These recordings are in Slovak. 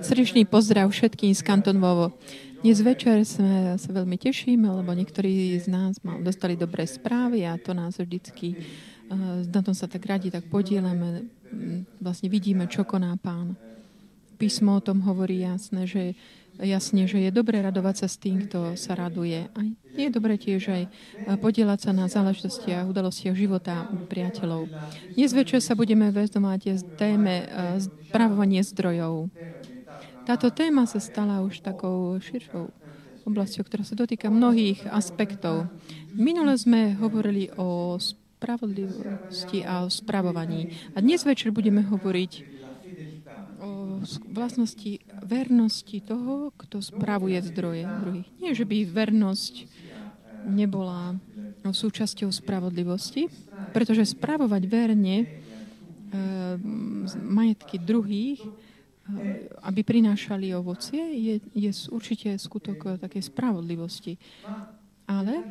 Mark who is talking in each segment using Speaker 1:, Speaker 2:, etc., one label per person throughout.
Speaker 1: Srdečný pozdrav všetkým z Kanton Vovo. Dnes večer sme sa veľmi tešíme, lebo niektorí z nás mal, dostali dobré správy a to nás vždycky, uh, na tom sa tak radi tak podielame. Vlastne vidíme, čo koná Pán. Písmo o tom hovorí jasne, že jasne, že je dobré radovať sa s tým, kto sa raduje. A je dobré tiež aj podielať sa na záležitostiach, udalostiach života priateľov. Dnes večer sa budeme venovať téme spravovanie zdrojov. Táto téma sa stala už takou širšou oblasťou, ktorá sa dotýka mnohých aspektov. Minule sme hovorili o spravodlivosti a o spravovaní. A dnes večer budeme hovoriť vlastnosti vernosti toho, kto spravuje zdroje druhých. Nie, že by vernosť nebola súčasťou spravodlivosti, pretože spravovať verne e, majetky druhých, e, aby prinášali ovocie, je, je určite skutok takej spravodlivosti. Ale,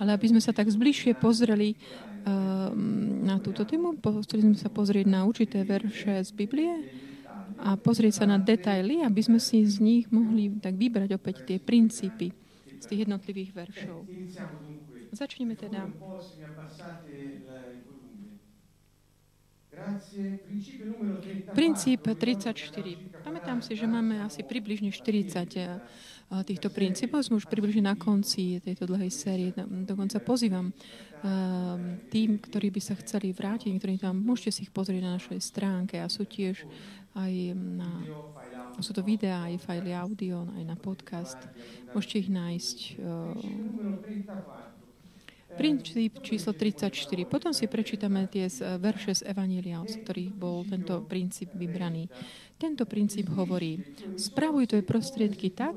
Speaker 1: ale aby sme sa tak zbližšie pozreli na túto tému. Chceli sme sa pozrieť na určité verše z Biblie a pozrieť sa na detaily, aby sme si z nich mohli tak vybrať opäť tie princípy z tých jednotlivých veršov. Začneme teda. Princíp 34. Pamätám si, že máme asi približne 40 týchto princípov. Sme už približne na konci tejto dlhej série. Dokonca pozývam tým, ktorí by sa chceli vrátiť, niektorí tam, môžete si ich pozrieť na našej stránke a sú tiež aj na, sú to videá, aj fajly audio, aj na podcast. Môžete ich nájsť. Princíp číslo 34. Potom si prečítame tie verše z Evanília, z ktorých bol tento princíp vybraný. Tento princíp hovorí, spravuj tvoje prostriedky tak,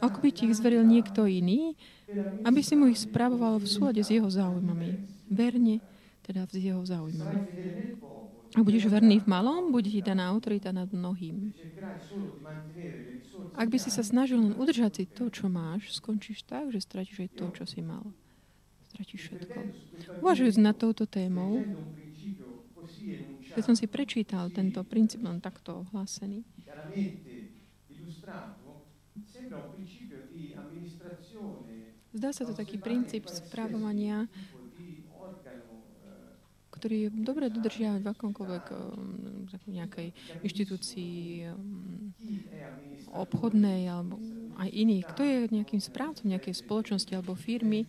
Speaker 1: ako by ti ich zveril niekto iný, aby si mu ich spravoval v súlade s jeho záujmami. Verne, teda s jeho záujmami. Ak budeš verný v malom, bude ti daná autorita nad mnohým. Ak by si sa snažil len udržať si to, čo máš, skončíš tak, že stratíš aj to, čo si mal. Stratíš všetko. Uvažujúc nad touto témou, keď som si prečítal tento princíp len takto ohlásený, Zdá sa to taký princíp správovania, ktorý je dobre dodržiavať v akomkoľvek um, nejakej inštitúcii um, obchodnej alebo aj iných. Kto je nejakým správcom nejakej spoločnosti alebo firmy,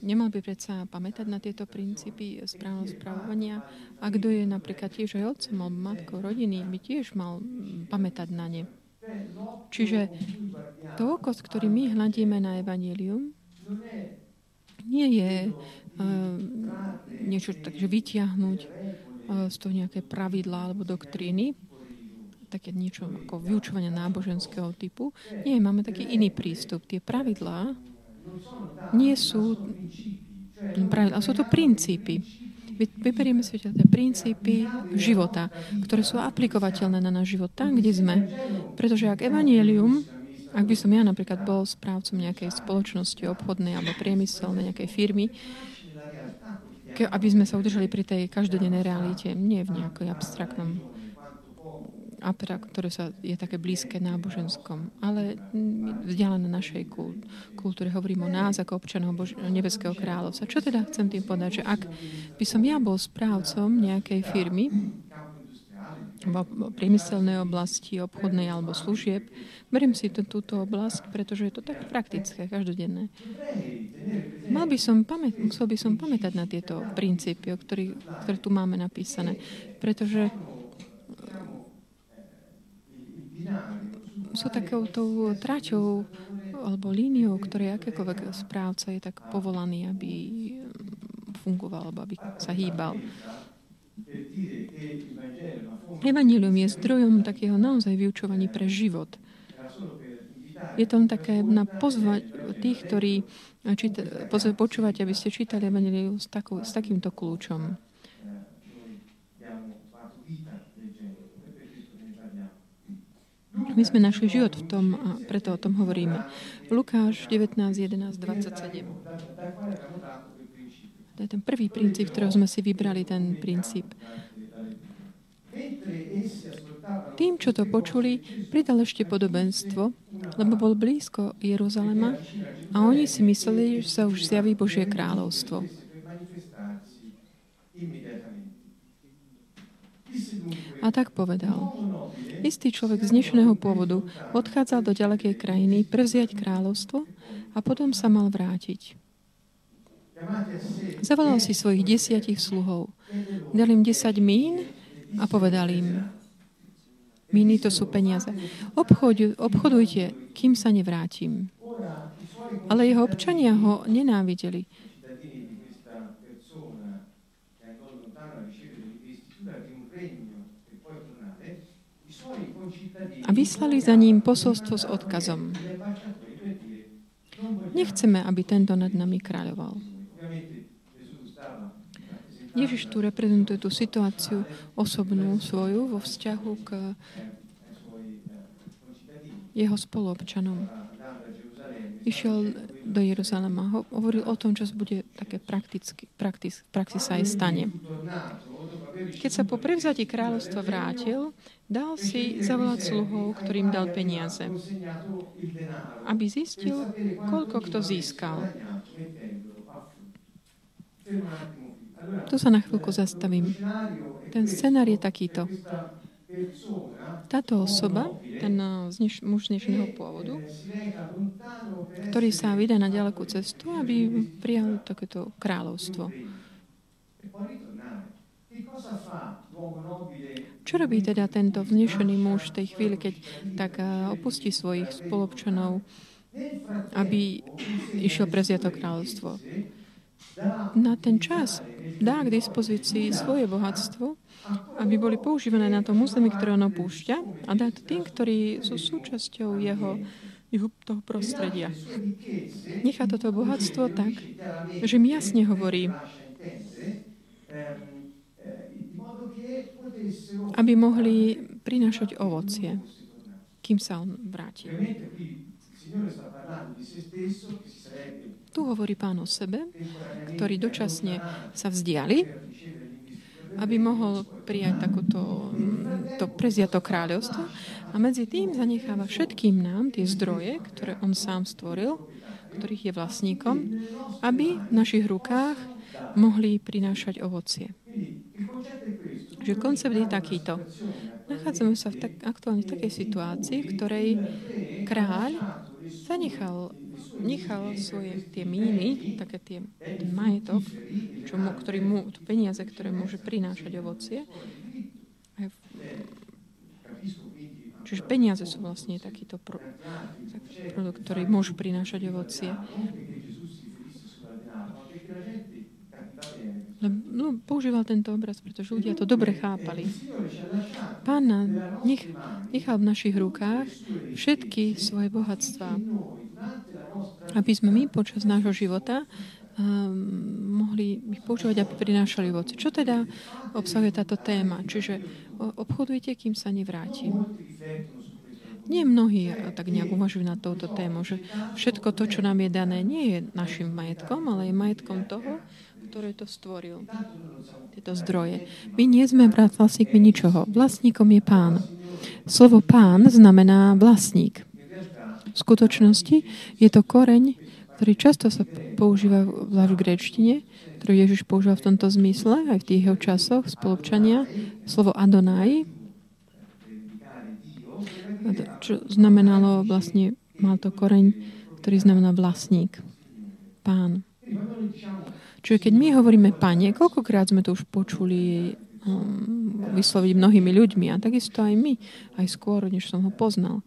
Speaker 1: nemal by predsa pamätať na tieto princípy správneho správovania. A kto je napríklad tiež aj otcom alebo matkou rodiny, by tiež mal mm, pamätať na ne. Čiže to oko, s ktorým my hľadíme na evanílium, nie je uh, niečo takže vytiahnuť uh, z toho nejaké pravidlá alebo doktríny, také niečo ako vyučovania náboženského typu. Nie, máme taký iný prístup. Tie pravidlá nie sú pravidlá, sú to princípy. Vyberieme si tie princípy života, ktoré sú aplikovateľné na náš život tam, kde sme. Pretože ak evanielium ak by som ja napríklad bol správcom nejakej spoločnosti obchodnej alebo priemyselnej nejakej firmy, aby sme sa udržali pri tej každodennej realite, nie v nejakej abstraktnom ktoré sa, je také blízke náboženskom, ale vzdialené našej kultúre. Hovorím o nás ako občanov Bož- Nebeského kráľovstva. Čo teda chcem tým povedať? Že ak by som ja bol správcom nejakej firmy, v priemyselnej oblasti, obchodnej alebo služieb. Beriem si to, túto oblasť, pretože je to tak praktické, každodenné. Mal by som pamät, musel by som pamätať na tieto princípy, ktoré tu máme napísané. Pretože sú takou tou traťou alebo líniou, ktorej akékoľvek správca je tak povolaný, aby fungoval, alebo aby sa hýbal. Evangelium je zdrojom takého naozaj vyučovaní pre život. Je to také na pozvať tých, ktorí číta, počúvate, aby ste čítali Evangelium s, takou, s takýmto kľúčom. My sme našli život v tom a preto o tom hovoríme. Lukáš 19, 11, 27. To je ten prvý princíp, ktorého sme si vybrali, ten princíp Tým, čo to počuli, pridal ešte podobenstvo, lebo bol blízko Jeruzalema a oni si mysleli, že sa už zjaví Božie kráľovstvo. A tak povedal. Istý človek z dnešného pôvodu odchádzal do ďalekej krajiny prevziať kráľovstvo a potom sa mal vrátiť. Zavolal si svojich desiatich sluhov. Dal im desať mín a povedal im, míny to sú peniaze. Obchod, obchodujte, kým sa nevrátim. Ale jeho občania ho nenávideli. A vyslali za ním posolstvo s odkazom. Nechceme, aby tento nad nami kráľoval. Ježiš tu reprezentuje tú situáciu osobnú svoju vo vzťahu k jeho spoluobčanom. Išiel do Jeruzalema, hovoril o tom, čo bude také prakticky, praktis, praxi sa aj stane. Keď sa po prevzati kráľovstva vrátil, dal si zavolať sluhov, ktorým dal peniaze, aby zistil, koľko kto získal. Tu sa na chvíľku zastavím. Ten scenár je takýto. Táto osoba, ten eh, muž dnešného pôvodu, ktorý sa vydá na ďalekú cestu, aby prijal takéto kráľovstvo. Čo robí teda tento vznešený muž v tej chvíli, keď tak eh, opustí svojich spolobčanov, aby išiel preziato kráľovstvo? na ten čas dá k dispozícii svoje bohatstvo, aby boli používané na tom území, ktoré on opúšťa a dá to tým, ktorí sú súčasťou jeho, jeho toho prostredia. Nechá toto bohatstvo tak, že mi jasne hovorí, aby mohli prinášať ovocie, kým sa on vráti. Tu hovorí pán o sebe, ktorý dočasne sa vzdiali, aby mohol prijať takúto to preziato kráľovstvo a medzi tým zanecháva všetkým nám tie zdroje, ktoré on sám stvoril, ktorých je vlastníkom, aby v našich rukách mohli prinášať ovocie. Že koncept je takýto. Nachádzame sa v tak, aktuálne v takej situácii, v ktorej kráľ zanechal nechal svoje tie míny, také tie, majetok, čo mu, ktorý mu, to peniaze, ktoré môže prinášať ovocie. Čiže peniaze sú vlastne takýto pro, taký produkt, ktorý môžu prinášať ovocie. No, používal tento obraz, pretože ľudia to dobre chápali. Pán nech, nechal v našich rukách všetky svoje bohatstva, aby sme my počas nášho života um, mohli ich používať, aby prinášali ovoce. Čo teda obsahuje táto téma? Čiže obchodujte, kým sa nevrátim. Nie mnohí tak nejak uvažujú na touto tému, že všetko to, čo nám je dané, nie je našim majetkom, ale je majetkom toho, ktoré to stvoril. Tieto zdroje. My nie sme vlastníkmi ničoho. Vlastníkom je pán. Slovo pán znamená vlastník. V skutočnosti je to koreň, ktorý často sa používa v gréčtine, ktorý Ježiš používa v tomto zmysle, aj v tých jeho časoch spolupčania. Slovo Adonai, čo znamenalo vlastne, mal to koreň, ktorý znamená vlastník, pán. Čiže keď my hovoríme pane, koľkokrát sme to už počuli um, vysloviť mnohými ľuďmi a takisto aj my, aj skôr, než som ho poznal.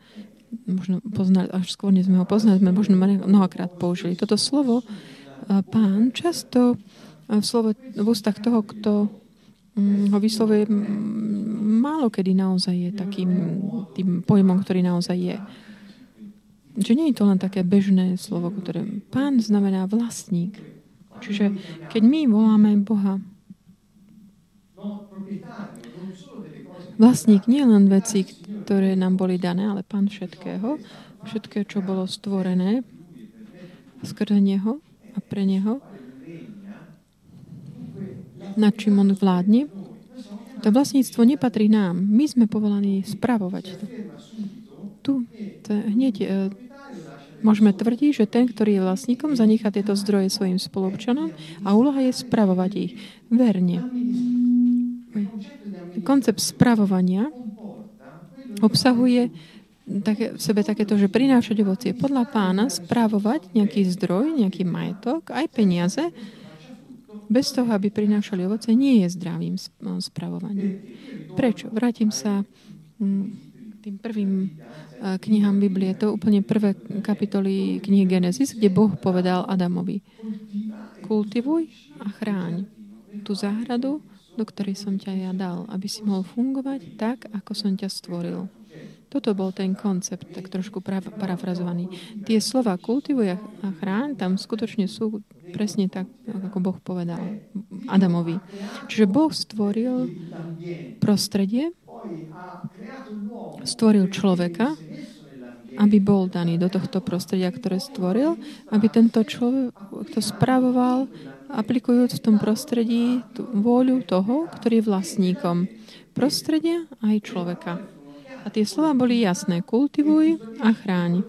Speaker 1: Možno poznali, až skôr, než sme ho poznali, sme možno mnohokrát použili. Toto slovo uh, pán často uh, v, slovo, v ústach toho, kto um, ho vyslovuje, málo kedy naozaj je takým tým pojmom, ktorý naozaj je. Že nie je to len také bežné slovo, ktoré pán znamená vlastník. Čiže keď my voláme Boha, vlastník nie len veci, ktoré nám boli dané, ale pán všetkého, všetkého, čo bolo stvorené skrze Neho a pre Neho, nad čím On vládne. To vlastníctvo nepatrí nám. My sme povolaní spravovať to. Tu to hneď e, môžeme tvrdiť, že ten, ktorý je vlastníkom, zanechá tieto zdroje svojim spolupčanom a úloha je spravovať ich verne. Koncept spravovania obsahuje také, v sebe takéto, že prinášať ovocie podľa pána, správovať nejaký zdroj, nejaký majetok, aj peniaze, bez toho, aby prinášali ovoce, nie je zdravým spravovaním. Prečo? Vrátim sa mm, tým prvým knihám Biblie. To úplne prvé kapitoly knihy Genesis, kde Boh povedal Adamovi kultivuj a chráň tú záhradu, do ktorej som ťa ja dal, aby si mohol fungovať tak, ako som ťa stvoril. Toto bol ten koncept, tak trošku parafrazovaný. Tie slova kultivuj a chráň tam skutočne sú presne tak, ako Boh povedal Adamovi. Čiže Boh stvoril prostredie, stvoril človeka, aby bol daný do tohto prostredia, ktoré stvoril, aby tento človek to spravoval, aplikujúc v tom prostredí tú vôľu toho, ktorý je vlastníkom prostredia aj človeka. A tie slova boli jasné. Kultivuj a chráň.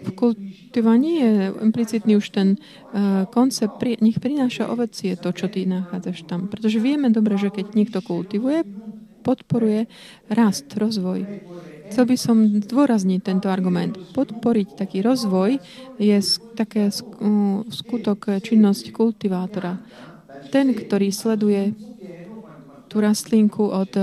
Speaker 1: V kultivovaní je implicitný už ten uh, koncept, pri, nech prináša ovocie to, čo ty nachádzaš tam. Pretože vieme dobre, že keď niekto kultivuje, podporuje rast, rozvoj. Chcel by som zdôrazniť tento argument. Podporiť taký rozvoj je také skutok činnosť kultivátora. Ten, ktorý sleduje tú rastlinku od,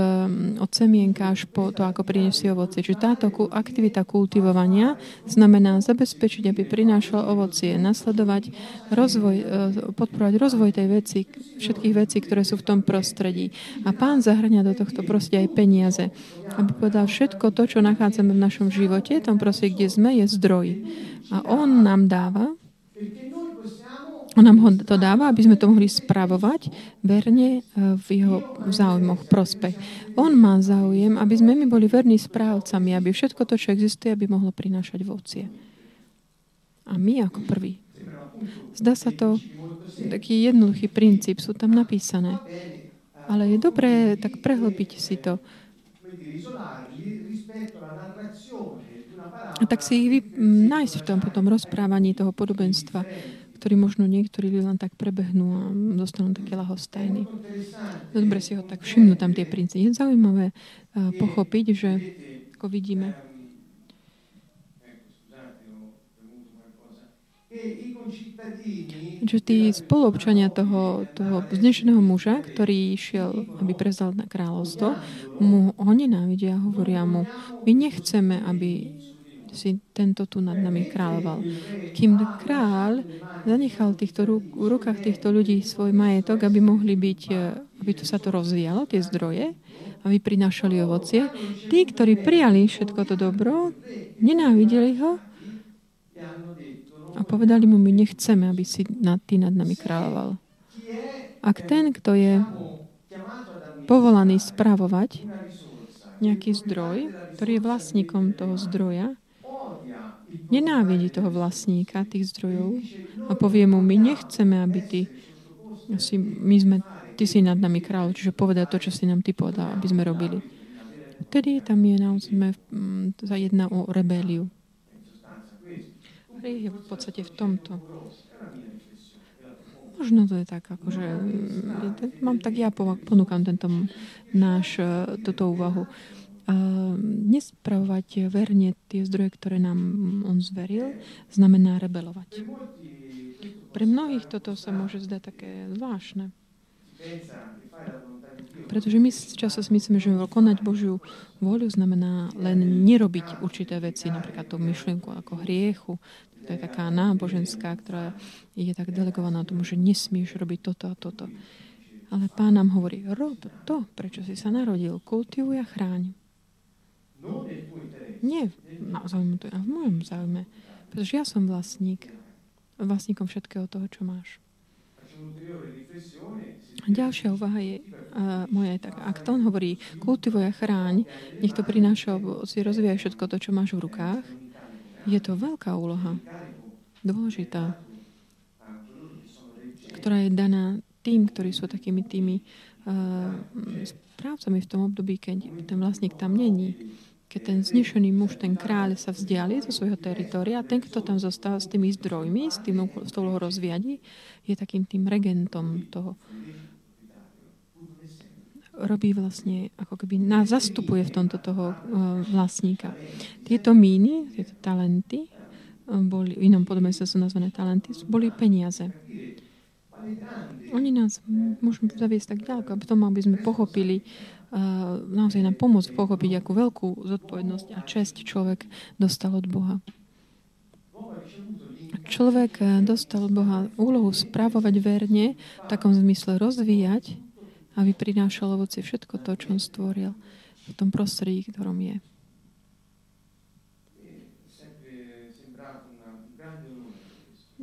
Speaker 1: od semienka až po to, ako priniesie ovocie. Čiže táto aktivita kultivovania znamená zabezpečiť, aby prinášal ovocie, nasledovať rozvoj, e, podporovať rozvoj tej veci, všetkých vecí, ktoré sú v tom prostredí. A pán zahrania do tohto prostredia aj peniaze. Aby povedal, všetko to, čo nachádzame v našom živote, tam prostredí, kde sme, je zdroj. A on nám dáva on nám ho to dáva, aby sme to mohli spravovať verne e, v jeho záujmoch, prospech. On má záujem, aby sme my boli verní správcami, aby všetko to, čo existuje, aby mohlo prinášať vocie. A my ako prvý. Zdá sa to taký jednoduchý princíp, sú tam napísané. Ale je dobré tak prehlbiť si to. A tak si ich vy, nájsť v tom potom rozprávaní toho podobenstva ktorý možno niektorí len tak prebehnú a dostanú také lahostajný. Dobre si ho tak všimnú tam tie princípy. Je zaujímavé uh, pochopiť, že ako vidíme, že tí spoluobčania toho, toho znešeného muža, ktorý išiel, aby prezal na kráľovstvo, mu ho nenávidia a hovoria mu, my nechceme, aby si tento tu nad nami kráľoval. Kým kráľ zanechal týchto ruk, v rukách týchto ľudí svoj majetok, aby mohli byť, e, aby to sa to rozvíjalo, tie zdroje, aby prinášali ovocie, tí, ktorí prijali všetko to dobro, nenávideli ho a povedali mu, my nechceme, aby si nad, ty nad nami kráľoval. Ak ten, kto je povolaný spravovať nejaký zdroj, ktorý je vlastníkom toho zdroja, nenávidí toho vlastníka tých zdrojov a povie mu, my nechceme, aby ty si, my sme, ty si nad nami kráľ, čiže povedať to, čo si nám ty povedal, aby sme robili. Vtedy tam je naozaj mm, za jedna o rebéliu. je v podstate v tomto. Možno to je tak, akože mm, mám tak ja ponúkam tento náš, e, túto úvahu nespravovať verne tie zdroje, ktoré nám on zveril, znamená rebelovať. Pre mnohých toto sa môže zdať také zvláštne. Pretože my často si myslíme, že konať Božiu vôľu znamená len nerobiť určité veci, napríklad tú myšlienku ako hriechu. To je taká náboženská, ktorá je tak delegovaná tomu, že nesmieš robiť toto a toto. Ale pán nám hovorí, rob to, prečo si sa narodil, kultivuj a chráň. Nie na záujmu, to je v mojom záujme. Pretože ja som vlastník. Vlastníkom všetkého toho, čo máš. Ďalšia úvaha je uh, moja je taká. Ak to on hovorí, kultivuj a chráň, nech to prináša, si rozvíjaj všetko to, čo máš v rukách, je to veľká úloha. Dôležitá. Ktorá je daná tým, ktorí sú takými tými správcami v tom období, keď ten vlastník tam není. Keď ten znešený muž, ten kráľ sa vzdiali zo svojho teritoria, ten, kto tam zostáva s tými zdrojmi, s tým, s tou rozviadí, je takým tým regentom toho. Robí vlastne, ako keby nás zastupuje v tomto toho uh, vlastníka. Tieto míny, tieto talenty, boli, v inom podobenstve sú nazvané talenty, boli peniaze. Oni nás môžu zaviesť tak ďaleko, aby tom, aby sme pochopili, uh, naozaj nám pomôcť pochopiť, akú veľkú zodpovednosť a čest človek dostal od Boha. Človek eh, dostal od Boha úlohu spravovať verne, v takom zmysle rozvíjať, aby prinášal ovoci všetko to, čo on stvoril v tom prostredí, ktorom je.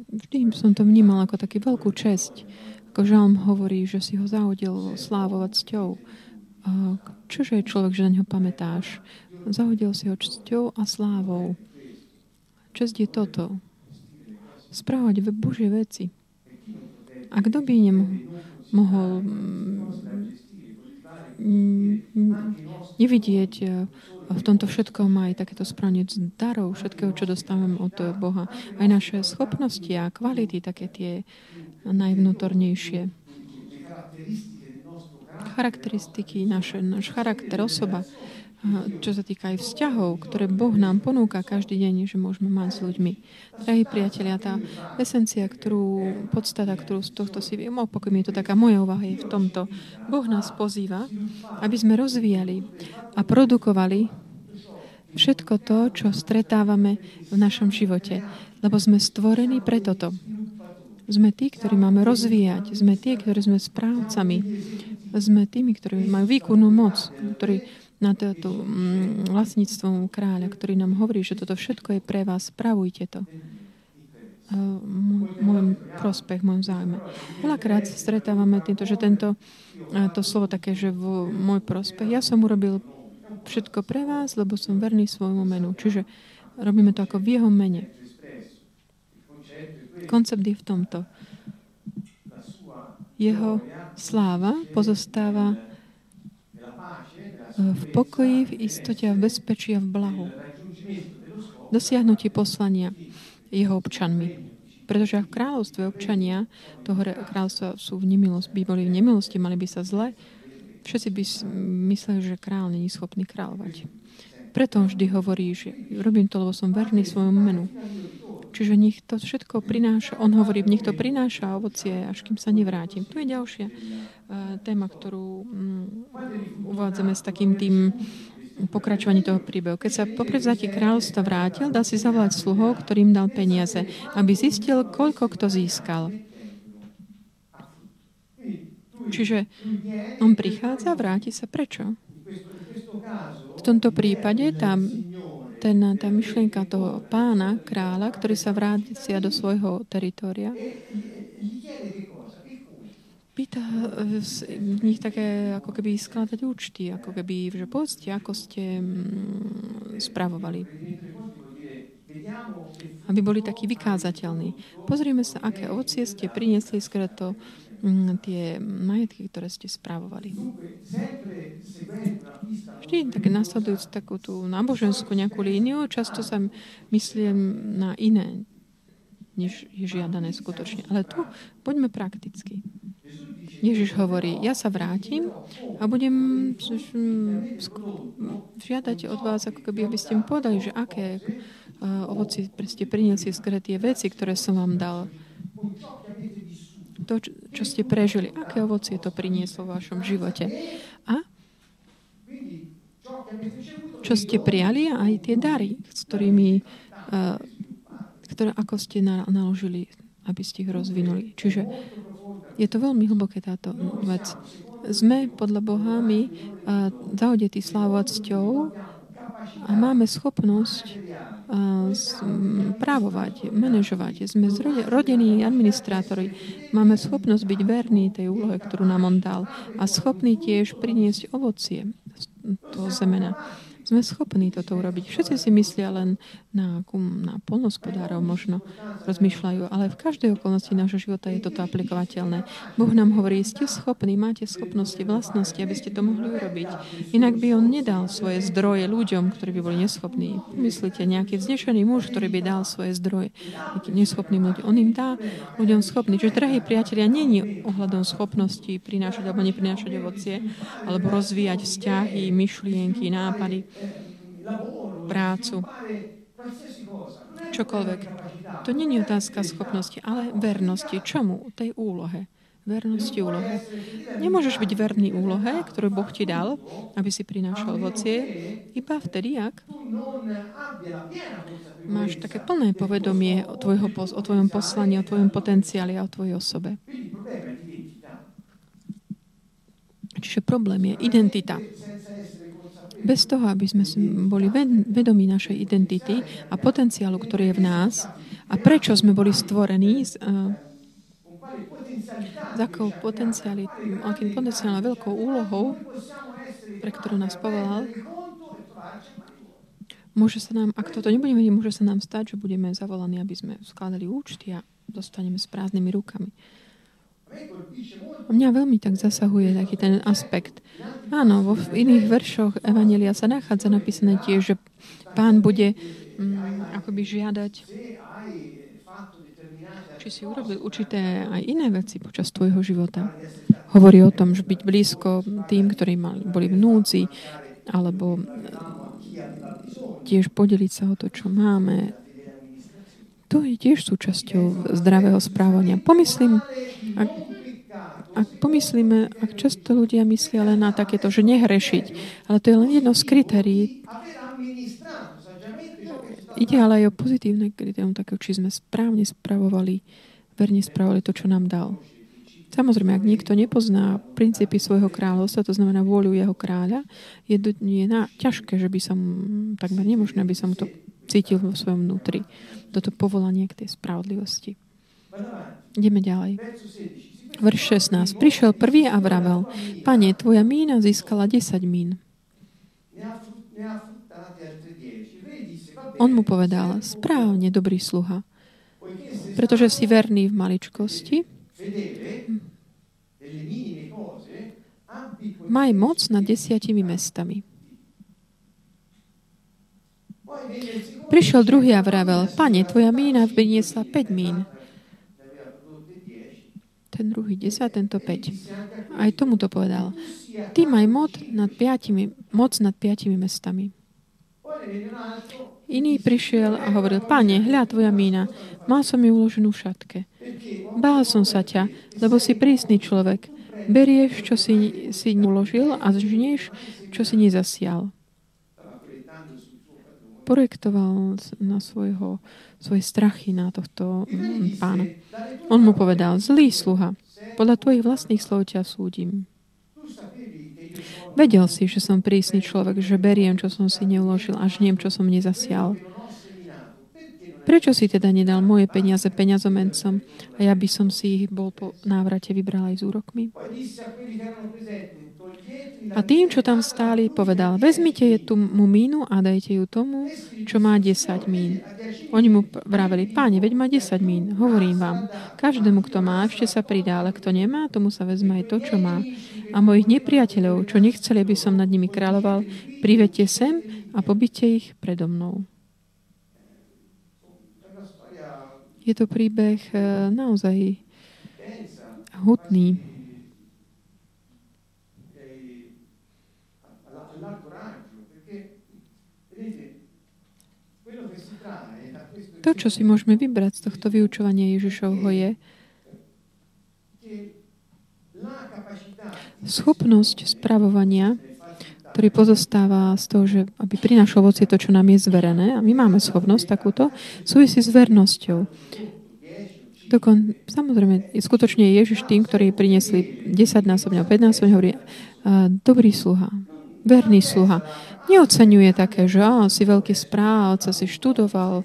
Speaker 1: Vždy som to vnímal ako taký veľkú česť. Ako Žalm hovorí, že si ho zahodil slávovať cťou. Čože je človek, že na ňo pamätáš? Zahodil si ho cťou a slávou. Česť je toto. Správať Božie veci. A kto by nemohol nevidieť v tomto všetkom aj takéto správne darov, všetkého, čo dostávame od Boha. Aj naše schopnosti a kvality, také tie najvnútornejšie. Charakteristiky, naše, náš charakter, osoba, čo sa týka aj vzťahov, ktoré Boh nám ponúka každý deň, že môžeme mať s ľuďmi. Drahí priatelia, tá esencia, ktorú, podstata, ktorú z tohto si viem, opokojím, je to taká moja úvaha, je v tomto. Boh nás pozýva, aby sme rozvíjali a produkovali všetko to, čo stretávame v našom živote. Lebo sme stvorení pre toto. Sme tí, ktorí máme rozvíjať. Sme tí, ktorí sme správcami. Sme tými, ktorí majú výkonnú moc, ktorí na toto mm, vlastníctvom kráľa, ktorý nám hovorí, že toto všetko je pre vás, spravujte to. V môjom prospech, v môjom záujme. Veľakrát sa stretávame týmto, že tento, to slovo také, že v môj prospech, ja som urobil všetko pre vás, lebo som verný svojmu menu. Čiže robíme to ako v jeho mene. Koncept je v tomto. Jeho sláva pozostáva v pokoji, v istote v bezpečí a v blahu. Dosiahnutí poslania jeho občanmi. Pretože v kráľovstve občania toho kráľovstva sú v nemilosti, by boli v nemilosti, mali by sa zle, všetci by mysleli, že král není schopný kráľovať. Preto vždy hovorí, že robím to, lebo som verný svojmu menu. Čiže nech to všetko prináša, on hovorí, nech to prináša ovocie, až kým sa nevrátim. Tu je ďalšia uh, téma, ktorú um, uvádzame s takým tým pokračovaní toho príbehu. Keď sa po prevzatí kráľovstva vrátil, dal si zavolať sluhov, ktorým dal peniaze, aby zistil, koľko kto získal. Čiže on prichádza, vráti sa. Prečo? V tomto prípade tam ten, tá myšlienka toho pána, kráľa, ktorý sa vrácia do svojho teritoria, pýta z nich také, ako keby skladať účty, ako keby, že povedzte, ako ste mm, spravovali. Aby boli takí vykázateľní. Pozrieme sa, aké ovocie ste priniesli skôr to tie majetky, ktoré ste správovali. Vždy tak nasledujúc takú tú náboženskú nejakú líniu, často sa myslím na iné, než je žiadané skutočne. Ale tu poďme prakticky. Ježiš hovorí, ja sa vrátim a budem žiadať od vás, ako keby, aby ste mi povedali, že aké uh, ovoci ste priniesli skôr tie veci, ktoré som vám dal to, čo ste prežili, aké ovocie to prinieslo v vašom živote. A čo ste prijali a aj tie dary, s ktorými, uh, ktoré ako ste naložili, aby ste ich rozvinuli. Čiže je to veľmi hlboké táto vec. Sme podľa Boha my uh, zahodetí slávou a cťou a máme schopnosť právovať, manažovať. Sme rodení administrátori. Máme schopnosť byť verní tej úlohe, ktorú nám on dal a schopní tiež priniesť ovocie toho zemena. Sme schopní toto urobiť. Všetci si myslia len na, na polnospodárov možno rozmýšľajú, ale v každej okolnosti nášho života je toto aplikovateľné. Boh nám hovorí, ste schopní, máte schopnosti, vlastnosti, aby ste to mohli urobiť. Inak by on nedal svoje zdroje ľuďom, ktorí by boli neschopní. Myslíte, nejaký vznešený muž, ktorý by dal svoje zdroje neschopným ľuďom. On im dá ľuďom schopný. Čiže, drahí priatelia, není ohľadom schopnosti prinášať alebo neprinášať ovocie, alebo rozvíjať vzťahy, myšlienky, nápady prácu, čokoľvek. To není otázka schopnosti, ale vernosti. Čomu? Tej úlohe. Vernosti úlohe. Nemôžeš byť verný úlohe, ktorú Boh ti dal, aby si prinášal ovocie, iba vtedy, ak máš také plné povedomie o, tvojho, o tvojom poslaní, o tvojom potenciáli a o tvojej osobe. Čiže problém je identita. Bez toho, aby sme boli vedomí našej identity a potenciálu, ktorý je v nás a prečo sme boli stvorení s, s akou potenciáli, akým potenciálom veľkou úlohou, pre ktorú nás povolal, môže sa nám, ak toto nebudeme môže sa nám stať, že budeme zavolaní, aby sme skladali účty a dostaneme s prázdnymi rukami. Mňa veľmi tak zasahuje taký ten aspekt. Áno, vo iných veršoch Evangelia sa nachádza napísané tiež, že pán bude mm, akoby žiadať či si urobil určité aj iné veci počas tvojho života. Hovorí o tom, že byť blízko tým, ktorí mali, boli v núdzi, alebo tiež podeliť sa o to, čo máme. To je tiež súčasťou zdravého správania. Pomyslím, ak, ak pomyslíme, ak často ľudia myslia len na takéto, že nehrešiť, ale to je len jedno z kritérií. Ide ale aj o pozitívne kritérium, také, či sme správne spravovali, verne spravovali to, čo nám dal. Samozrejme, ak niekto nepozná princípy svojho kráľovstva, to znamená vôľu jeho kráľa, je, je na, ťažké, že by som, takmer nemožné, aby som to cítil vo svojom vnútri. Toto povolanie k tej spravodlivosti. Ideme ďalej. Verš 16. Prišiel prvý a vravel, Pane, tvoja mína získala 10 mín. On mu povedal, správne, dobrý sluha, pretože si verný v maličkosti, maj moc nad desiatimi mestami. Prišiel druhý a vravel, pane, tvoja mína vyniesla 5 mín. Ten druhý 10, tento 5. Aj tomu to povedal. Ty maj moc nad piatimi, moc nad piatimi mestami. Iný prišiel a hovoril, pane, hľa tvoja mína, mal som ju uloženú v šatke. Bál som sa ťa, lebo si prísny človek. Berieš, čo si, si uložil a žnieš, čo si nezasial projektoval na svojho, svoje strachy na tohto pána. On mu povedal, zlý sluha, podľa tvojich vlastných slov ťa súdim. Vedel si, že som prísny človek, že beriem, čo som si neuložil a žniem, čo som nezasial. Prečo si teda nedal moje peniaze peňazomencom a ja by som si ich bol po návrate vybral aj s úrokmi? A tým, čo tam stáli, povedal, vezmite je tú mu mínu a dajte ju tomu, čo má 10 mín. Oni mu vraveli, páne, veď má 10 mín. Hovorím vám, každému, kto má, ešte sa pridá, ale kto nemá, tomu sa vezme aj to, čo má. A mojich nepriateľov, čo nechceli, aby som nad nimi kráľoval, privedte sem a pobyte ich predo mnou. Je to príbeh eh, naozaj hutný. To, čo si môžeme vybrať z tohto vyučovania Ježišovho je schopnosť spravovania, ktorý pozostáva z toho, že aby prinášal ovocie to, čo nám je zverené, a my máme schopnosť takúto, súvisí s vernosťou. Dokon, samozrejme, skutočne Ježiš tým, ktorí priniesli 10 násobne, 15 násobne, hovorí, dobrý sluha, verný sluha. Neocenuje také, že á, si veľký správca, si študoval,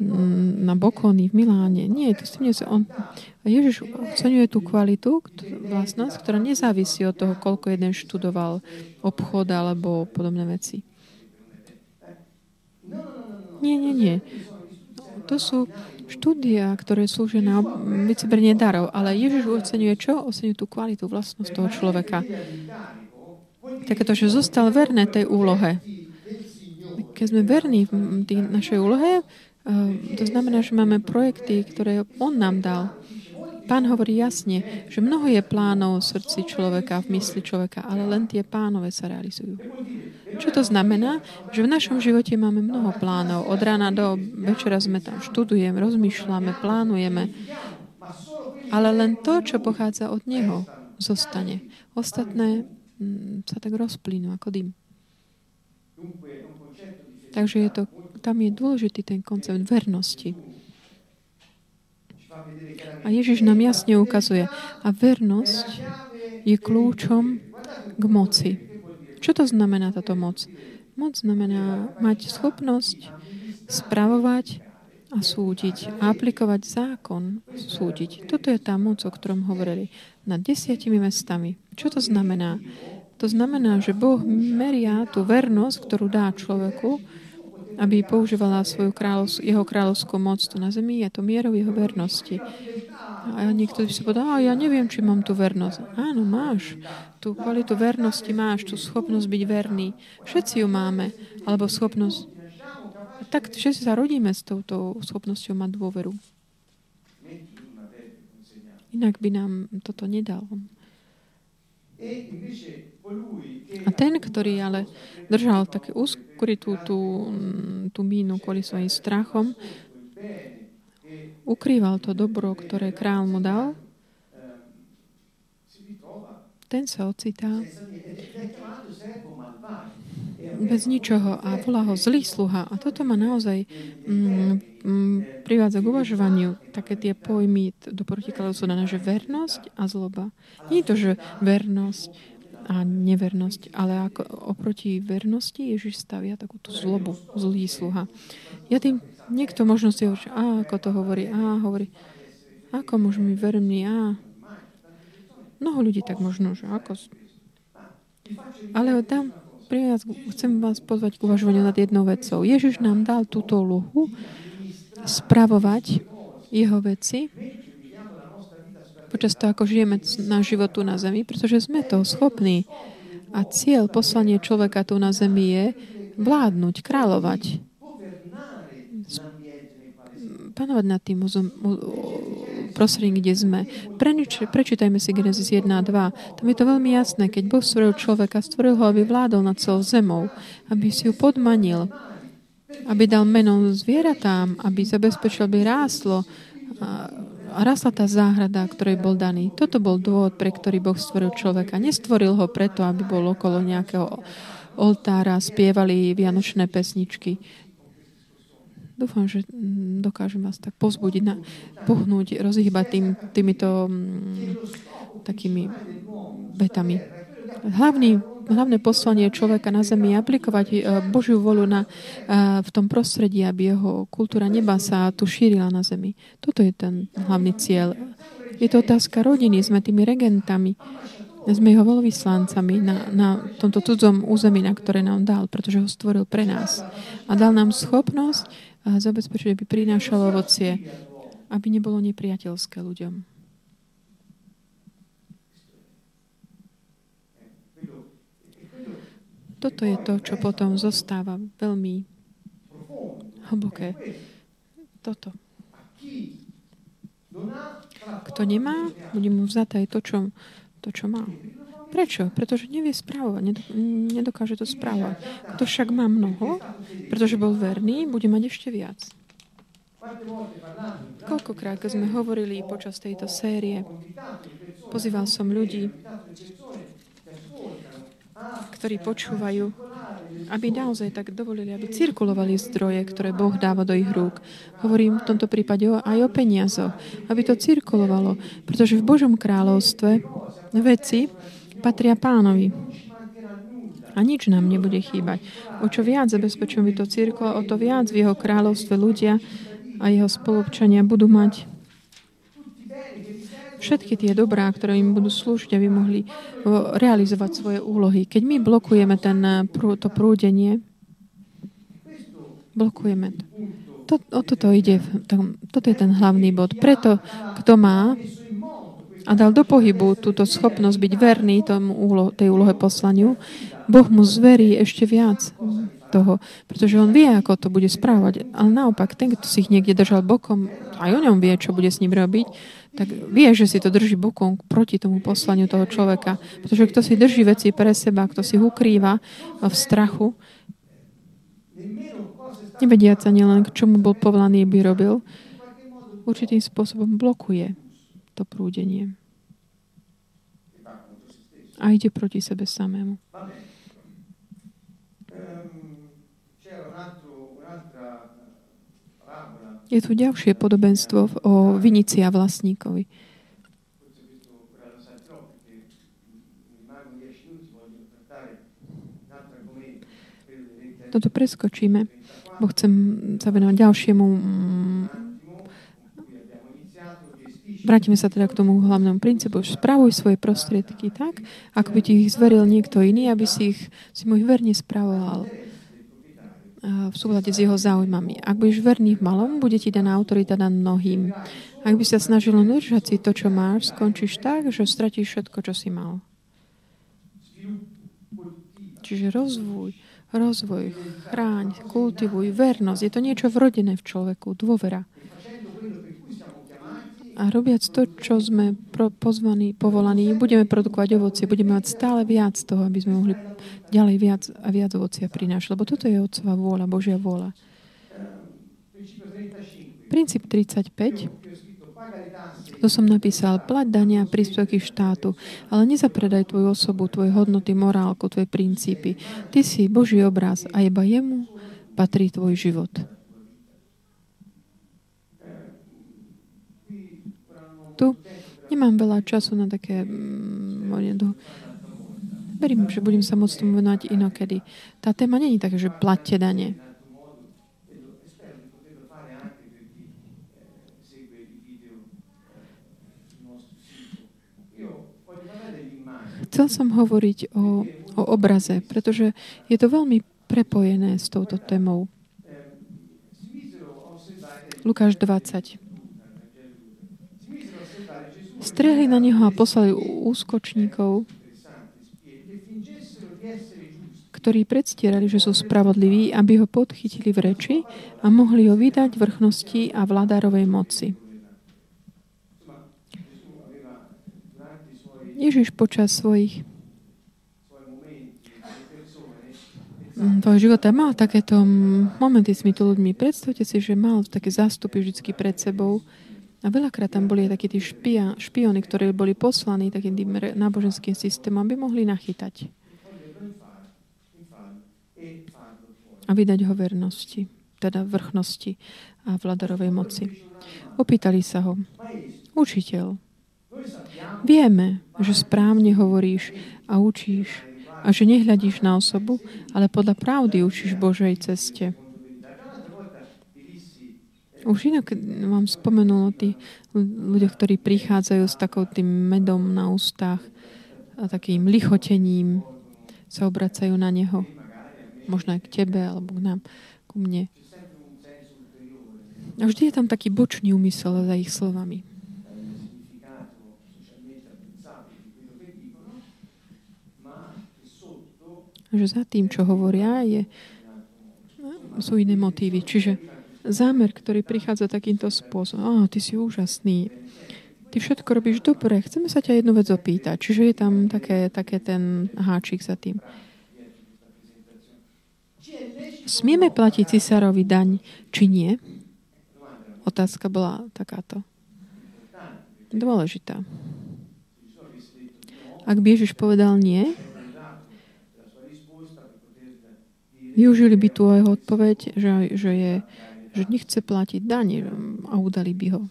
Speaker 1: na Bokony v Miláne. Nie, to si nie on, Ježiš oceňuje tú kvalitu, vlastnosť, ktorá nezávisí od toho, koľko jeden študoval obchod alebo podobné veci. Nie, nie, nie. To sú štúdia, ktoré slúžia na vycebrenie darov, ale Ježiš oceňuje čo? Oceňuje tú kvalitu, vlastnosť toho človeka. Takéto, že zostal verné tej úlohe. Keď sme verní v našej úlohe, to znamená, že máme projekty, ktoré On nám dal. Pán hovorí jasne, že mnoho je plánov v srdci človeka, v mysli človeka, ale len tie pánové sa realizujú. Čo to znamená? Že v našom živote máme mnoho plánov. Od rána do večera sme tam študujeme, rozmýšľame, plánujeme. Ale len to, čo pochádza od Neho, zostane. Ostatné mm, sa tak rozplynú ako dym. Takže je to, tam je dôležitý ten koncept vernosti. A Ježiš nám jasne ukazuje. A vernosť je kľúčom k moci. Čo to znamená táto moc? Moc znamená mať schopnosť spravovať a súdiť a aplikovať zákon, súdiť. Toto je tá moc, o ktorom hovorili. Nad desiatimi mestami. Čo to znamená? To znamená, že Boh meria tú vernosť, ktorú dá človeku, aby používala svoju kráľovs- jeho kráľovskú moc tu na zemi, je to mierou jeho vernosti. A niekto by si povedal, ja neviem, či mám tú vernosť. Áno, máš. Tú kvalitu vernosti máš, tú schopnosť byť verný. Všetci ju máme. Alebo schopnosť... Tak všetci sa rodíme s touto schopnosťou mať dôveru. Inak by nám toto nedal. A ten, ktorý ale držal také uskrytú tú, tú mínu kvôli svojim strachom, ukrýval to dobro, ktoré král mu dal, ten sa ocitá bez ničoho a volá ho zlý sluha. A toto ma naozaj mm, mm, privádza k uvažovaniu také tie pojmy do protikladu sú dané, že vernosť a zloba. Nie je to, že vernosť a nevernosť, ale ako oproti vernosti Ježiš stavia takúto zlobu, zlý sluha. Ja tým, niekto možno si hovorí, a ako to hovorí, a hovorí, ako môžeme byť verný, a mnoho ľudí tak možno, že ako... Ale tam vás, chcem vás pozvať k uvažovaniu nad jednou vecou. Ježiš nám dal túto úlohu spravovať jeho veci počas toho, ako žijeme na životu na zemi, pretože sme toho schopní. A cieľ, poslanie človeka tu na zemi je vládnuť, kráľovať, panovať nad tým prostredí, kde sme. Preč, prečítajme si Genesis 1 a 2. Tam je to veľmi jasné. Keď Boh stvoril človeka, stvoril ho, aby vládol nad celou zemou, aby si ju podmanil, aby dal meno zvieratám, aby zabezpečil, aby rástlo a rastla tá záhrada, ktorej bol daný. Toto bol dôvod, pre ktorý Boh stvoril človeka. Nestvoril ho preto, aby bol okolo nejakého oltára, spievali vianočné pesničky. Dúfam, že mm, dokážem vás tak pozbudiť, na, pohnúť, rozhýbať tým, týmito m, mm, takými betami. Hlavný, hlavné poslanie človeka na Zemi je aplikovať uh, Božiu volu na, uh, v tom prostredí, aby jeho kultúra neba sa tu šírila na Zemi. Toto je ten hlavný cieľ. Je to otázka rodiny, sme tými regentami, sme jeho veľvyslancami na, na tomto cudzom území, na ktoré nám dal, pretože ho stvoril pre nás. A dal nám schopnosť a zabezpečiť, aby prinášalo ovocie, aby nebolo nepriateľské ľuďom. Toto je to, čo potom zostáva veľmi hlboké. Toto. Kto nemá, bude mu vzaté aj to, čo, to, čo má. Prečo? Pretože nevie správovať, nedokáže to správať. Kto však má mnoho, pretože bol verný, bude mať ešte viac. Koľkokrát, keď sme hovorili počas tejto série, pozýval som ľudí, ktorí počúvajú, aby naozaj tak dovolili, aby cirkulovali zdroje, ktoré Boh dáva do ich rúk. Hovorím v tomto prípade aj o peniazoch, aby to cirkulovalo, pretože v Božom kráľovstve veci, patria pánovi. A nič nám nebude chýbať. O čo viac zabezpečujeme to církva, o to viac v jeho kráľovstve ľudia a jeho spolupčania budú mať všetky tie dobrá, ktoré im budú slúžiť, aby mohli realizovať svoje úlohy. Keď my blokujeme ten, to prúdenie, Blokujeme to o toto ide. Toto je ten hlavný bod. Preto, kto má a dal do pohybu túto schopnosť byť verný tomu úlo, tej úlohe poslaniu, Boh mu zverí ešte viac toho, pretože on vie, ako to bude správať. Ale naopak, ten, kto si ich niekde držal bokom, aj o ňom vie, čo bude s ním robiť, tak vie, že si to drží bokom proti tomu poslaniu toho človeka. Pretože kto si drží veci pre seba, kto si ich ukrýva v strachu, nevediac ani len, k čomu bol povolaný, by robil, určitým spôsobom blokuje to prúdenie. A ide proti sebe samému. Je tu ďalšie podobenstvo o vinici a vlastníkovi. Toto preskočíme, bo chcem sa venovať ďalšiemu. Vrátime sa teda k tomu hlavnému princípu. Spravuj svoje prostriedky tak, ako by ti ich zveril niekto iný, aby si ich si mu ich verne spravoval v súhľade s jeho záujmami. Ak budeš verný v malom, bude ti daná autorita na mnohým. Ak by sa snažil udržať si to, čo máš, skončíš tak, že stratíš všetko, čo si mal. Čiže rozvoj, rozvoj, chráň, kultivuj, vernosť. Je to niečo vrodené v človeku, dôvera. A robiac to, čo sme pozvaní, povolaní, budeme produkovať ovocie, budeme mať stále viac toho, aby sme mohli ďalej viac a viac ovocia prinášať. Lebo toto je Otcová vôľa, Božia vôľa. Princíp 35. To som napísal, plať dania a príspevky štátu, ale nezapredaj tvoju osobu, tvoje hodnoty, morálku, tvoje princípy. Ty si Boží obraz a iba jemu patrí tvoj život. Tu nemám veľa času na také mm, Verím, že budem sa môcť tomu venovať inokedy. Tá téma není taká, že platte dane. Chcel som hovoriť o, o obraze, pretože je to veľmi prepojené s touto témou. Lukáš 20. Strehli na neho a poslali úskočníkov, ktorí predstierali, že sú spravodliví, aby ho podchytili v reči a mohli ho vydať vrchnosti a vládárovej moci. Ježiš počas svojich mm, tvojho života mal takéto momenty s týmito ľuďmi. Predstavte si, že mal také zástupy vždy pred sebou, a veľakrát tam boli takí tí špia, špiony, ktorí boli poslaní takým tým náboženským systémom, aby mohli nachytať. A vydať ho vernosti, teda vrchnosti a vladarovej moci. Opýtali sa ho, učiteľ, vieme, že správne hovoríš a učíš a že nehľadíš na osobu, ale podľa pravdy učíš Božej ceste. Už inak vám spomenul o tých ľuďoch, ktorí prichádzajú s takou tým medom na ústach a takým lichotením sa obracajú na Neho. Možno aj k tebe, alebo k nám, ku mne. A vždy je tam taký bočný úmysel za ich slovami. Že za tým, čo hovoria, je, sú iné motívy. Čiže zámer, ktorý prichádza takýmto spôsobom. Oh, ty si úžasný. Ty všetko robíš dobre. Chceme sa ťa jednu vec opýtať. Čiže je tam také, také ten háčik za tým. Smieme platiť cisárovi daň, či nie? Otázka bola takáto. Dôležitá. Ak by Ježiš povedal nie, využili by tu jeho odpoveď, že, že je že nechce platiť daň a udali by ho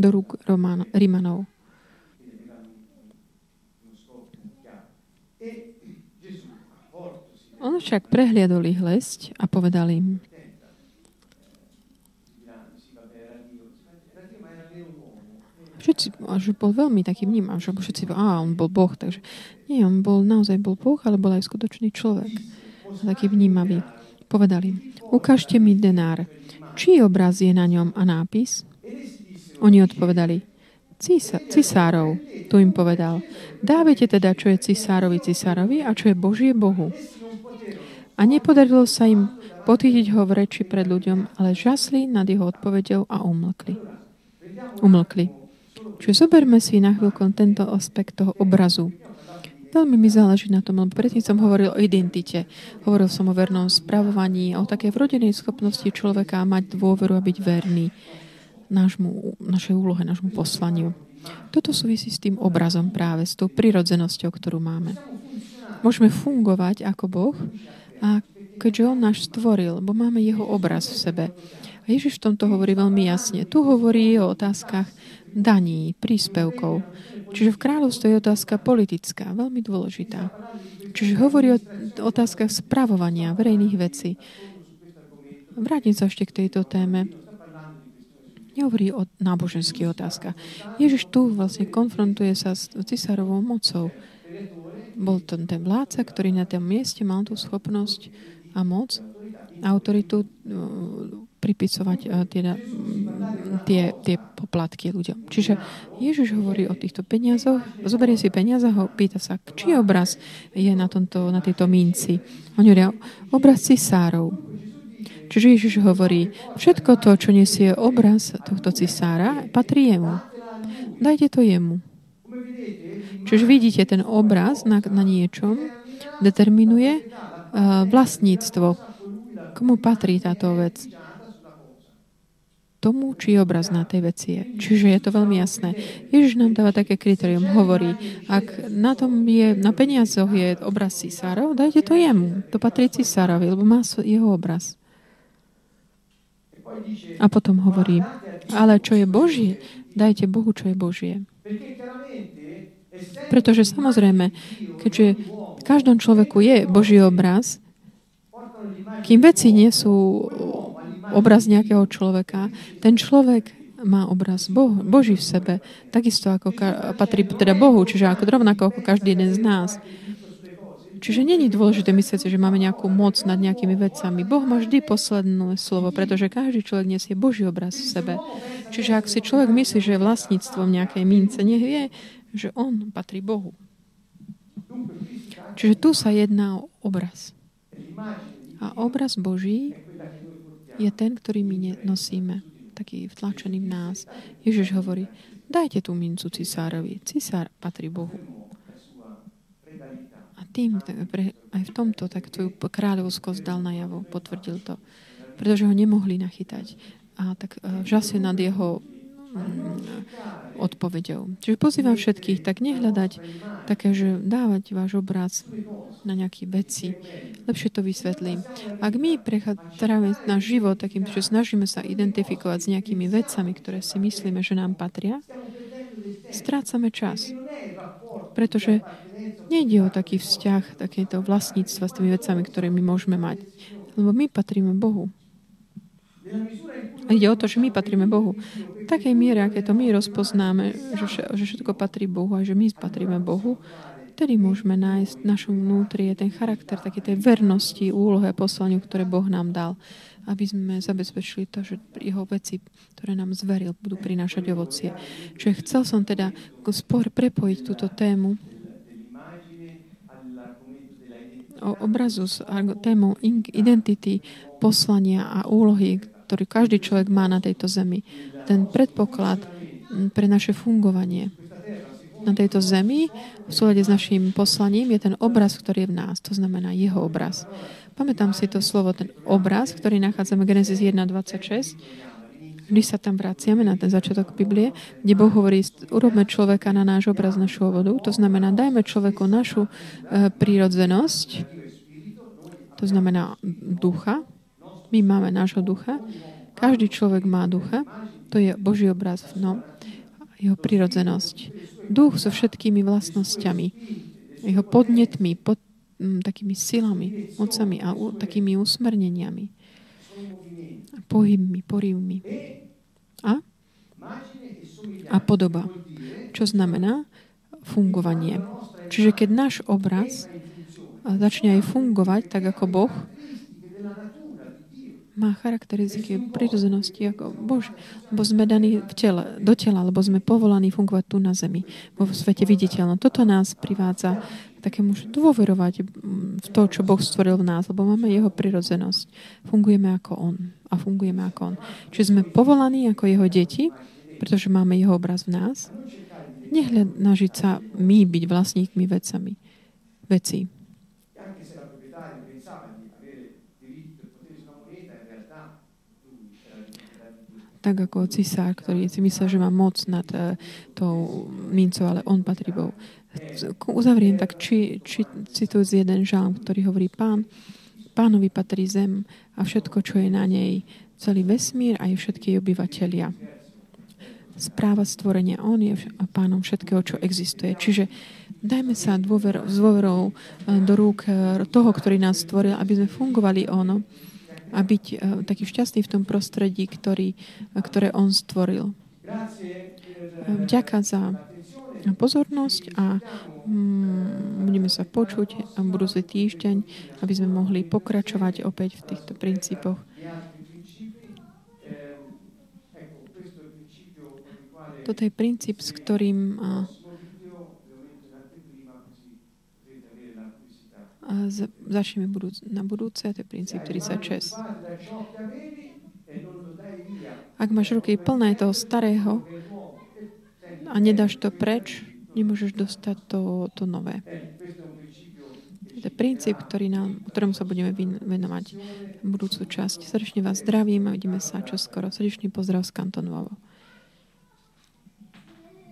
Speaker 1: do rúk Rimanov. On však prehliadol ich lesť a povedal im, Všetci, že bol veľmi taký vnímavý, že všetci, a on bol Boh, takže nie, on bol, naozaj bol Boh, ale bol aj skutočný človek. Taký vnímavý Povedali, ukážte mi denár. Čí obraz je na ňom a nápis? Oni odpovedali, cisárov. Tu im povedal, dávajte teda, čo je cisárovi cisárovi a čo je Božie Bohu. A nepodarilo sa im potýtiť ho v reči pred ľuďom, ale žasli nad jeho odpovedou a umlkli. Umlkli. Čiže zoberme si na chvíľku tento aspekt toho obrazu. Veľmi mi záleží na tom, lebo predtým som hovoril o identite. Hovoril som o vernom spravovaní, o také vrodenej schopnosti človeka mať dôveru a byť verný nášmu, našej úlohe, nášmu poslaniu. Toto súvisí s tým obrazom práve, s tou prirodzenosťou, ktorú máme. Môžeme fungovať ako Boh a keďže On náš stvoril, lebo máme Jeho obraz v sebe. A Ježiš v tomto hovorí veľmi jasne. Tu hovorí o otázkach daní, príspevkov. Čiže v kráľovstve je otázka politická, veľmi dôležitá. Čiže hovorí o otázkach spravovania verejných vecí. Vrátim sa ešte k tejto téme. Nehovorí o náboženských otázkach. Ježiš tu vlastne konfrontuje sa s cisárovou mocou. Bol to ten vládca, ktorý na tom mieste mal tú schopnosť a moc, autoritu pripisovať uh, teda, tie, tie poplatky ľuďom. Čiže Ježiš hovorí o týchto peniazoch, zoberie si peniaze a pýta sa, či obraz je na, tomto, na tejto minci. On hovorí, obraz cisárov. Čiže Ježiš hovorí, všetko to, čo nesie obraz tohto cisára, patrí jemu. Dajte to jemu. Čiže vidíte, ten obraz na, na niečom determinuje uh, vlastníctvo. Komu patrí táto vec? Tomu, či obraz na tej veci je. Čiže je to veľmi jasné. Ježiš nám dáva také kritérium. Hovorí, ak na tom je, na peniazoch je obraz císárov, dajte to jemu. To patrí cisárovi, lebo má jeho obraz. A potom hovorí, ale čo je Božie, dajte Bohu, čo je Božie. Pretože samozrejme, keďže v každom človeku je Boží obraz, kým veci nie sú obraz nejakého človeka. Ten človek má obraz Boh, Boží v sebe, takisto ako ka- patrí teda Bohu, čiže ako rovnako ako každý jeden z nás. Čiže není dôležité myslieť že máme nejakú moc nad nejakými vecami. Boh má vždy posledné slovo, pretože každý človek nesie Boží obraz v sebe. Čiže ak si človek myslí, že je vlastníctvom nejakej mince, nech vie, že on patrí Bohu. Čiže tu sa jedná o obraz. A obraz Boží je ten, ktorý my nosíme, taký vtlačený v nás. Ježiš hovorí, dajte tú mincu cisárovi. Cisár patrí Bohu. A tým, aj v tomto, tak tvoju kráľovskosť dal najavo, potvrdil to. Pretože ho nemohli nachytať. A tak e, žasne nad jeho odpovedou. Čiže pozývam všetkých tak nehľadať také, že dávať váš obraz na nejaké veci. Lepšie to vysvetlím. Ak my prechádzame náš život takým, že snažíme sa identifikovať s nejakými vecami, ktoré si myslíme, že nám patria, strácame čas. Pretože nejde o taký vzťah, takéto vlastníctva s tými vecami, ktoré my môžeme mať. Lebo my patríme Bohu. Ide o to, že my patríme Bohu. V takej miere, aké to my rozpoznáme, že, všetko patrí Bohu a že my patríme Bohu, vtedy môžeme nájsť v našom vnútri ten charakter také tej vernosti, úlohe a poslaniu, ktoré Boh nám dal, aby sme zabezpečili to, že jeho veci, ktoré nám zveril, budú prinášať ovocie. Čiže chcel som teda spor prepojiť túto tému o obrazu s témou identity, poslania a úlohy, ktorý každý človek má na tejto zemi. Ten predpoklad pre naše fungovanie na tejto zemi v súlade s našim poslaním je ten obraz, ktorý je v nás. To znamená jeho obraz. Pamätám si to slovo, ten obraz, ktorý nachádzame v Genesis 1.26. Vždy sa tam vraciame na ten začiatok Biblie, kde Boh hovorí, urobme človeka na náš obraz, našu ovodu. To znamená, dajme človeku našu e, prírodzenosť, to znamená ducha. My máme nášho ducha. Každý človek má ducha. To je Boží obraz, no, jeho prírodzenosť duch so všetkými vlastnosťami, jeho podnetmi, pod, m, takými silami, mocami a u, takými usmerneniami, pohybmi, porivmi. A? A podoba. Čo znamená fungovanie. Čiže keď náš obraz začne aj fungovať tak ako Boh, má charakteristiky prirodzenosti ako Bože, lebo sme daní v tele, do tela, lebo sme povolaní fungovať tu na zemi, vo svete viditeľnom. Toto nás privádza takému dôverovať v to, čo Boh stvoril v nás, lebo máme jeho prirodzenosť. Fungujeme ako On a fungujeme ako On. Čiže sme povolaní ako jeho deti, pretože máme jeho obraz v nás. Nehľadnažiť sa my byť vlastníkmi vecami, veci. Tak ako cisár, ktorý si myslel, že má moc nad uh, tou mincov, ale on patrí Bohu. Uzavriem tak, či, či citujú jeden žalm, ktorý hovorí Pán, Pánovi patrí zem a všetko, čo je na nej, celý vesmír a aj všetky obyvateľia. Správa stvorenia, On je pánom všetkého, čo existuje. Čiže dajme sa dôver, s dôverou e, do rúk e, toho, ktorý nás stvoril, aby sme fungovali ono a byť uh, taký šťastný v tom prostredí, ktorý, uh, ktoré on stvoril. Vďaka za pozornosť a mm, budeme sa počuť a budúci týždeň, aby sme mohli pokračovať opäť v týchto princípoch. Toto je princíp, s ktorým z, začneme budúc, na budúce, to je princíp 36. Ak máš ruky plné toho starého a nedáš to preč, nemôžeš dostať to, to nové. To je princíp, ktorý nám, ktorom sa budeme venovať budúcu časť. Srdečne vás zdravím a vidíme sa čoskoro. Srdečný pozdrav z Kantonovo.